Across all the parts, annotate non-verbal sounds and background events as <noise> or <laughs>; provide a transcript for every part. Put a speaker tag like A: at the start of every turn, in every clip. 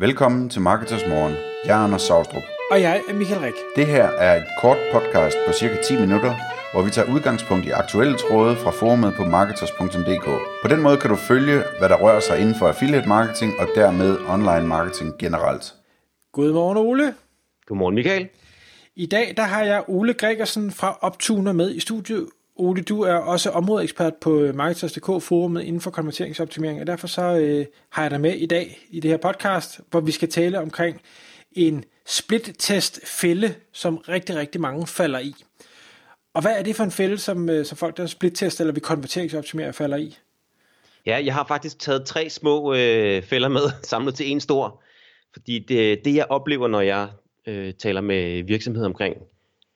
A: Velkommen til Marketers Morgen. Jeg er Anders Saustrup.
B: Og jeg er Michael Rik.
A: Det her er et kort podcast på cirka 10 minutter, hvor vi tager udgangspunkt i aktuelle tråde fra forumet på marketers.dk. På den måde kan du følge, hvad der rører sig inden for affiliate marketing og dermed online marketing generelt.
B: Godmorgen Ole.
C: Godmorgen Michael.
B: I dag der har jeg Ole Gregersen fra Optuner med i studiet. Ole, du er også områdeekspert på øh, Marketers.dk forumet inden for konverteringsoptimering, og derfor så øh, har jeg dig med i dag i det her podcast, hvor vi skal tale omkring en split-test fælde, som rigtig, rigtig mange falder i. Og hvad er det for en fælde, som, øh, som folk, der split-test eller vil konverteringsoptimere, falder i?
C: Ja, jeg har faktisk taget tre små øh, fælder med, <laughs> samlet til en stor. Fordi det, det jeg oplever, når jeg øh, taler med virksomheder omkring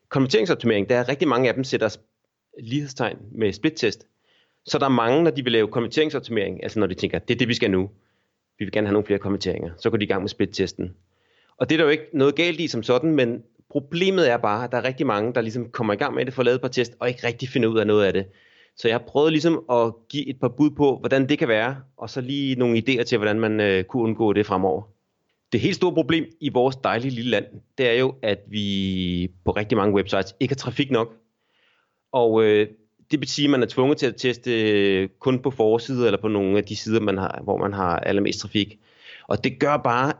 C: konverteringsoptimering, der er rigtig mange af dem sætter lighedstegn med split-test. Så der er mange, når de vil lave konverteringsoptimering, altså når de tænker, det er det, vi skal nu. Vi vil gerne have nogle flere konverteringer. Så går de i gang med split-testen. Og det er der jo ikke noget galt i som sådan, men problemet er bare, at der er rigtig mange, der ligesom kommer i gang med det, får lavet et par test, og ikke rigtig finder ud af noget af det. Så jeg har prøvet ligesom at give et par bud på, hvordan det kan være, og så lige nogle idéer til, hvordan man øh, kunne undgå det fremover. Det helt store problem i vores dejlige lille land, det er jo, at vi på rigtig mange websites ikke har trafik nok. Og øh, det betyder, at man er tvunget til at teste øh, kun på forsider eller på nogle af de sider, man har, hvor man har allermest trafik. Og det gør bare,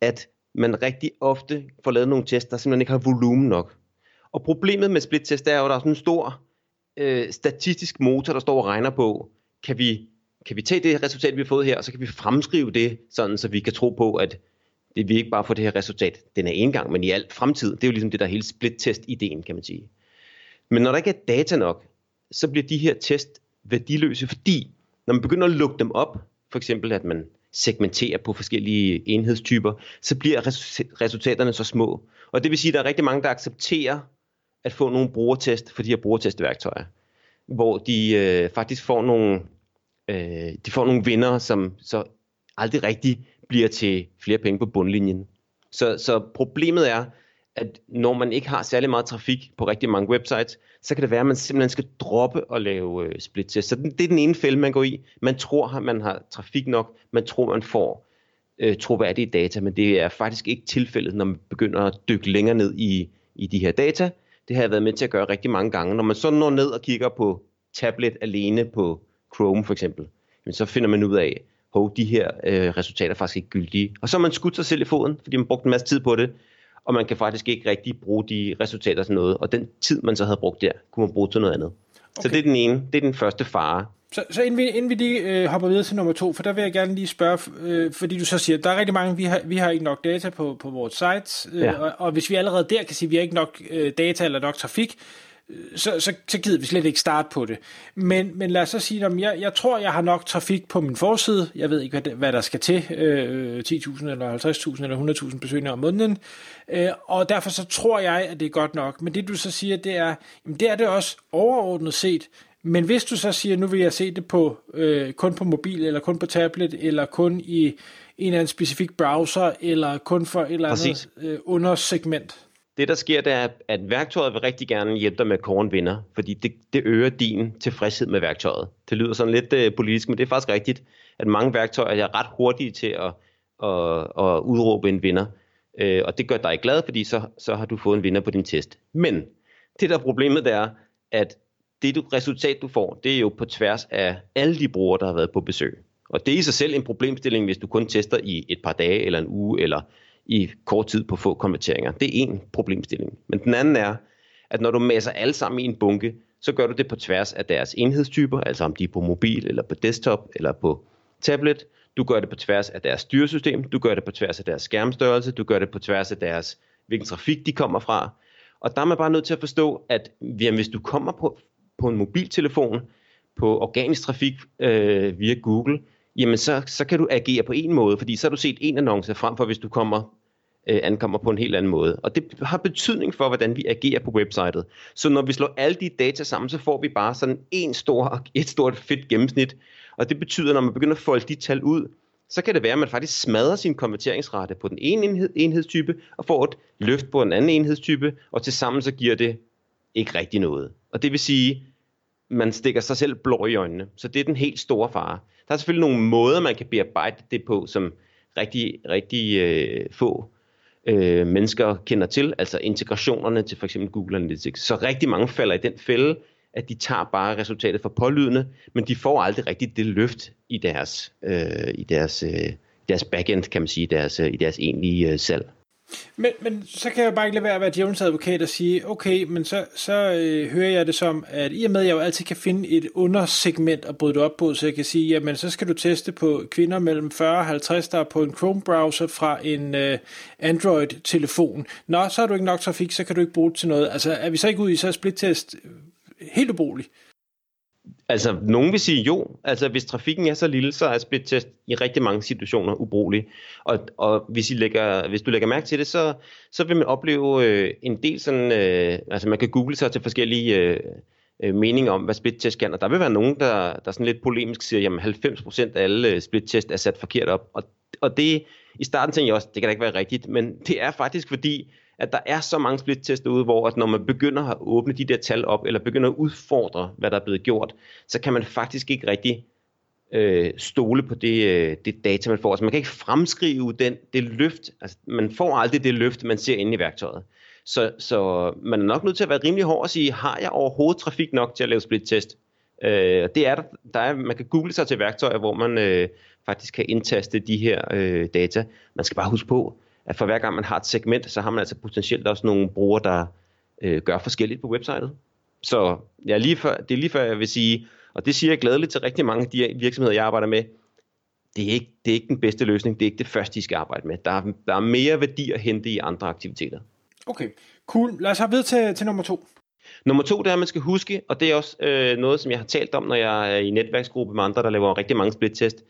C: at man rigtig ofte får lavet nogle tests, der simpelthen ikke har volumen nok. Og problemet med split-test er jo, at der er sådan en stor øh, statistisk motor, der står og regner på, kan vi, kan vi tage det resultat, vi har fået her, og så kan vi fremskrive det, sådan så vi kan tro på, at det vi ikke bare får det her resultat den er en gang, men i alt fremtid. Det er jo ligesom det der hele split-test-ideen, kan man sige. Men når der ikke er data nok, så bliver de her test værdiløse, fordi når man begynder at lukke dem op, for eksempel at man segmenterer på forskellige enhedstyper, så bliver resultaterne så små. Og det vil sige, at der er rigtig mange, der accepterer at få nogle brugertest for de her brugertestværktøjer, hvor de øh, faktisk får nogle, øh, de får nogle vinder, som så aldrig rigtig bliver til flere penge på bundlinjen. Så, så problemet er, at når man ikke har særlig meget trafik på rigtig mange websites, så kan det være, at man simpelthen skal droppe at lave øh, split test. Så det er den ene fælde, man går i. Man tror, at man har trafik nok. Man tror, man får øh, troværdige data, men det er faktisk ikke tilfældet, når man begynder at dykke længere ned i, i de her data. Det har jeg været med til at gøre rigtig mange gange. Når man så når ned og kigger på tablet alene på Chrome for eksempel, så finder man ud af, at de her øh, resultater er faktisk ikke gyldige. Og så har man skudt sig selv i foden, fordi man brugte en masse tid på det, og man kan faktisk ikke rigtig bruge de resultater til noget. Og den tid, man så havde brugt der, kunne man bruge til noget andet. Okay. Så det er den ene, det er den første fare.
B: Så, så inden vi, inden vi lige øh, hopper videre til nummer to, for der vil jeg gerne lige spørge, øh, fordi du så siger, der er rigtig mange, vi har, vi har ikke nok data på, på vores site, øh, ja. og, og hvis vi allerede der kan sige, at vi har ikke nok øh, data eller nok trafik, så, så, så gider vi slet ikke starte på det. Men, men lad os så sige, at jeg, jeg tror, jeg har nok trafik på min forside. Jeg ved ikke, hvad, hvad der skal til. Øh, 10.000 eller 50.000 eller 100.000 besøgende om måneden. Øh, og derfor så tror jeg, at det er godt nok. Men det du så siger, det er, jamen det er det også overordnet set. Men hvis du så siger, nu vil jeg se det på øh, kun på mobil, eller kun på tablet, eller kun i en eller anden specifik browser, eller kun for et eller andet øh, undersegment,
C: det der sker, det er, at værktøjet vil rigtig gerne hjælpe dig med at kåre en vinder, fordi det, det øger din tilfredshed med værktøjet. Det lyder sådan lidt øh, politisk, men det er faktisk rigtigt, at mange værktøjer er ret hurtige til at, at, at udråbe en vinder. øh, og det gør dig glad, fordi så, så har du fået en vinder på din test. Men det der problemet det er, at det du, resultat du får, det er jo på tværs af alle de brugere, der har været på besøg. Og det er i sig selv en problemstilling, hvis du kun tester i et par dage, eller en uge, eller i kort tid på få konverteringer. Det er en problemstilling. Men den anden er, at når du masser alle sammen i en bunke, så gør du det på tværs af deres enhedstyper, altså om de er på mobil, eller på desktop, eller på tablet. Du gør det på tværs af deres styresystem, du gør det på tværs af deres skærmstørrelse, du gør det på tværs af deres, hvilken trafik de kommer fra. Og der er man bare nødt til at forstå, at jamen, hvis du kommer på, på en mobiltelefon, på organisk trafik øh, via Google, jamen så, så kan du agere på en måde, fordi så har du set en annonce frem for, hvis du kommer øh, ankommer på en helt anden måde. Og det har betydning for, hvordan vi agerer på websitet. Så når vi slår alle de data sammen, så får vi bare sådan en stor, et stort fedt gennemsnit. Og det betyder, når man begynder at folde de tal ud, så kan det være, at man faktisk smadrer sin konverteringsrate på den ene enhed, enhedstype, og får et løft på en anden enhedstype, og tilsammen så giver det ikke rigtig noget. Og det vil sige, man stikker sig selv blå i øjnene. Så det er den helt store fare. Der er selvfølgelig nogle måder, man kan bearbejde det på, som rigtig, rigtig øh, få øh, mennesker kender til, altså integrationerne til for eksempel Google Analytics. Så rigtig mange falder i den fælde, at de tager bare resultatet for pålydende, men de får aldrig rigtig det løft i deres, øh, i deres, øh, deres backend, kan man sige, deres, øh, i deres egentlige øh, salg.
B: Men, men så kan jeg bare ikke lade være at være djævelens advokat og sige, okay, men så, så øh, hører jeg det som, at i og med, at jeg jo altid kan finde et undersegment at bryde det op på, så jeg kan sige, jamen så skal du teste på kvinder mellem 40 og 50, der er på en Chrome-browser fra en øh, Android-telefon. Nå, så har du ikke nok trafik, så kan du ikke bruge det til noget. Altså, er vi så ikke ude i så split-test helt ubrugeligt?
C: Altså, nogen vil sige jo. Altså, hvis trafikken er så lille, så er splittest i rigtig mange situationer ubrugelig. Og, og hvis, I lægger, hvis du lægger mærke til det, så, så vil man opleve øh, en del sådan... Øh, altså, man kan google sig til forskellige øh, øh meninger om, hvad splittest kan. Og der vil være nogen, der, der sådan lidt polemisk siger, jamen 90% af alle øh, splittest er sat forkert op. Og, og det, i starten tænkte jeg også, det kan da ikke være rigtigt, men det er faktisk fordi, at der er så mange split ude, hvor at når man begynder at åbne de der tal op, eller begynder at udfordre, hvad der er blevet gjort, så kan man faktisk ikke rigtig øh, stole på det, øh, det data, man får. Altså man kan ikke fremskrive den, det løft. Altså, man får aldrig det løft, man ser inde i værktøjet. Så, så man er nok nødt til at være rimelig hård og sige, har jeg overhovedet trafik nok til at lave split-test? Øh, det er der, der er, man kan google sig til værktøjer, hvor man øh, faktisk kan indtaste de her øh, data. Man skal bare huske på, at for hver gang man har et segment, så har man altså potentielt også nogle brugere, der øh, gør forskelligt på websitet. Så ja, lige før, det er lige før, jeg vil sige, og det siger jeg glædeligt til rigtig mange af de virksomheder, jeg arbejder med, det er, ikke, det er ikke den bedste løsning, det er ikke det første, I skal arbejde med. Der er, der er mere værdi at hente i andre aktiviteter.
B: Okay, cool. Lad os have ved til, til nummer to.
C: Nummer to, det er, at man skal huske, og det er også øh, noget, som jeg har talt om, når jeg er i netværksgruppe med andre, der laver rigtig mange split-test,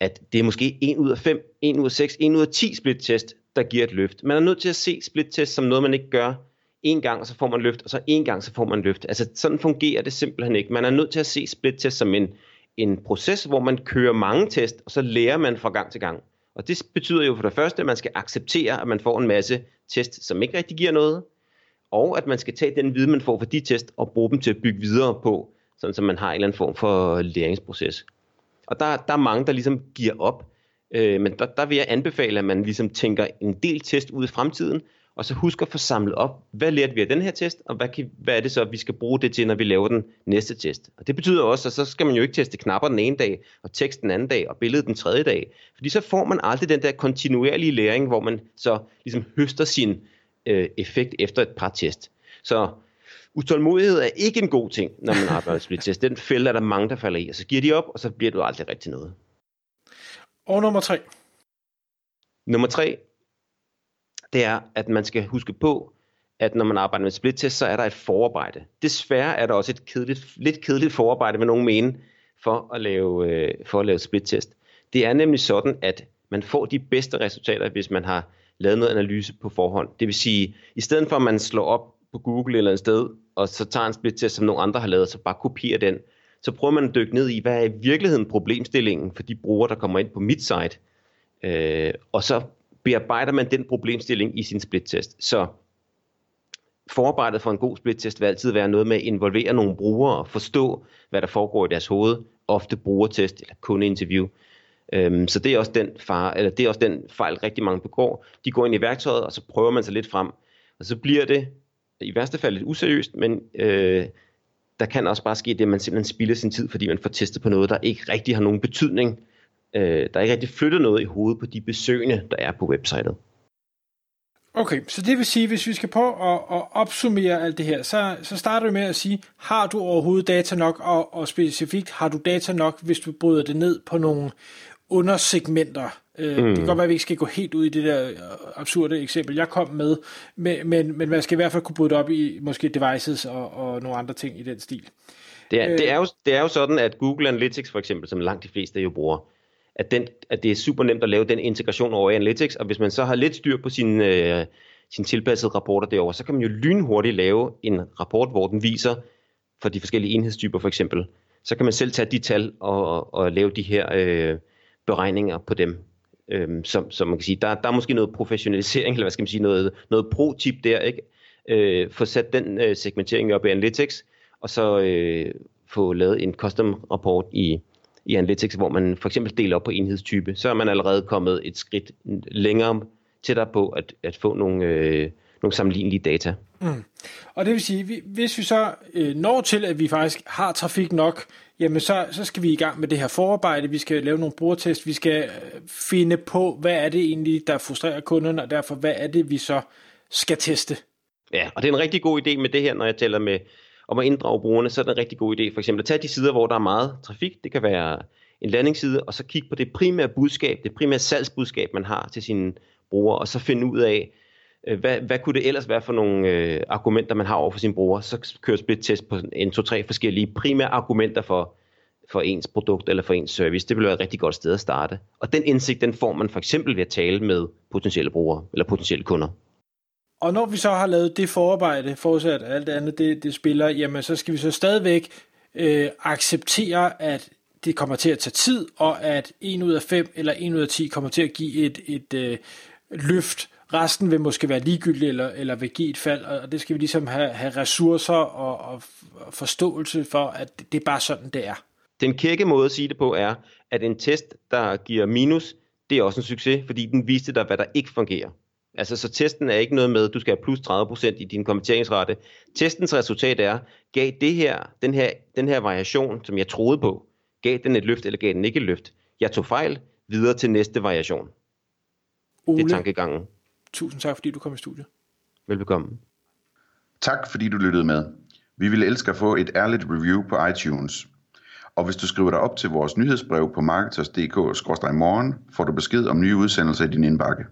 C: at det er måske 1 ud af 5, 1 ud af 6, 1 ud af 10 split-test, der giver et løft. Man er nødt til at se split-test som noget, man ikke gør en gang, og så får man løft, og så en gang, så får man løft. Altså sådan fungerer det simpelthen ikke. Man er nødt til at se split-test som en, en proces, hvor man kører mange test, og så lærer man fra gang til gang. Og det betyder jo for det første, at man skal acceptere, at man får en masse test, som ikke rigtig giver noget, og at man skal tage den viden, man får fra de test, og bruge dem til at bygge videre på, sådan så man har en eller anden form for læringsproces. Og der, der er mange, der ligesom giver op. Øh, men der, der vil jeg anbefale, at man ligesom tænker en del test ud i fremtiden, og så husk at få samlet op, hvad lærte vi af den her test, og hvad, kan, hvad er det så, vi skal bruge det til, når vi laver den næste test. Og det betyder også, at så skal man jo ikke teste knapper den ene dag, og tekst den anden dag, og billedet den tredje dag. Fordi så får man aldrig den der kontinuerlige læring, hvor man så ligesom høster sin øh, effekt efter et par test. Så utålmodighed er ikke en god ting, når man arbejder med split test. Den fælde er der mange, der falder i, og så giver de op, og så bliver du aldrig rigtig noget.
B: Og nummer tre.
C: Nummer tre, det er, at man skal huske på, at når man arbejder med split test, så er der et forarbejde. Desværre er der også et kedeligt, lidt kedeligt forarbejde, med nogen mene, for at lave, øh, for at lave split test. Det er nemlig sådan, at man får de bedste resultater, hvis man har lavet noget analyse på forhånd. Det vil sige, i stedet for at man slår op på Google eller et sted, og så tager en split test, som nogle andre har lavet, så bare kopierer den, så prøver man at dykke ned i, hvad er i virkeligheden problemstillingen for de brugere, der kommer ind på mit site, øh, og så bearbejder man den problemstilling i sin split-test. Så forarbejdet for en god split-test vil altid være noget med at involvere nogle brugere og forstå, hvad der foregår i deres hoved, ofte brugertest eller kundeinterview. Øhm, så det er også den far, eller det er også den fejl rigtig mange begår. De går ind i værktøjet, og så prøver man sig lidt frem, og så bliver det i værste fald lidt useriøst, men øh, der kan også bare ske det, at man simpelthen spilder sin tid, fordi man får testet på noget, der ikke rigtig har nogen betydning. Øh, der er ikke rigtig flyttet noget i hovedet på de besøgende, der er på websitet.
B: Okay, så det vil sige, hvis vi skal på at, at opsummere alt det her, så, så starter vi med at sige, har du overhovedet data nok, og, og specifikt har du data nok, hvis du bryder det ned på nogle undersegmenter. Øh, mm. Det kan godt være, at vi ikke skal gå helt ud i det der øh, absurde eksempel, jeg kom med, men, men, men man skal i hvert fald kunne bryde op i måske devices og, og nogle andre ting i den stil.
C: Det er, øh, det, er jo, det er jo sådan, at Google Analytics for eksempel, som langt de fleste jo bruger, at, den, at det er super nemt at lave den integration over Analytics, og hvis man så har lidt styr på sine, øh, sine tilpassede rapporter derovre, så kan man jo lynhurtigt lave en rapport, hvor den viser for de forskellige enhedstyper for eksempel, så kan man selv tage de tal og, og lave de her øh, beregninger på dem. Øhm, som, som man kan sige, der, der er måske noget professionalisering, eller hvad skal man sige, noget, noget pro-tip der, ikke? Øh, få sat den øh, segmentering op i Analytics, og så øh, få lavet en custom rapport i, i Analytics, hvor man for eksempel deler op på enhedstype, så er man allerede kommet et skridt længere tættere på at, at få nogle, øh, nogle sammenlignelige data.
B: Mm. Og det vil sige, hvis vi så øh, når til, at vi faktisk har trafik nok, jamen så, så skal vi i gang med det her forarbejde, vi skal lave nogle brugertest, vi skal øh, finde på, hvad er det egentlig, der frustrerer kunderne, og derfor, hvad er det, vi så skal teste.
C: Ja, og det er en rigtig god idé med det her, når jeg taler med om at inddrage brugerne, så er det en rigtig god idé for eksempel at tage de sider, hvor der er meget trafik. Det kan være en landingsside, og så kigge på det primære budskab, det primære salgsbudskab, man har til sine brugere, og så finde ud af, Øh, hvad, hvad kunne det ellers være for nogle øh, argumenter, man har over for sine brugere. Så kører split-test på en, to, tre forskellige primære argumenter for, for ens produkt eller for ens service. Det vil være et rigtig godt sted at starte. Og den indsigt, den får man for eksempel ved at tale med potentielle brugere eller potentielle kunder.
B: Og når vi så har lavet det forarbejde, forudsat alt andet det, det spiller, jamen så skal vi så stadigvæk øh, acceptere, at det kommer til at tage tid, og at en ud af 5 eller en ud af 10 kommer til at give et, et øh, løft. Resten vil måske være ligegyldigt eller, eller vil give et fald, og det skal vi ligesom have, have ressourcer og, og forståelse for, at det er bare sådan, det er.
C: Den kække måde at sige det på er, at en test, der giver minus, det er også en succes, fordi den viste dig, hvad der ikke fungerer. Altså, så testen er ikke noget med, at du skal have plus 30% i din konverteringsrate. Testens resultat er, gav det her, den, her, den her variation, som jeg troede på, gav den et løft, eller gav den ikke et løft? Jeg tog fejl, videre til næste variation. Ole, det er tankegangen.
B: Tusind tak, fordi du kom i studiet.
C: Velbekomme.
A: Tak, fordi du lyttede med. Vi ville elske at få et ærligt review på iTunes. Og hvis du skriver dig op til vores nyhedsbrev på marketers.dk-morgen, får du besked om nye udsendelser i din indbakke.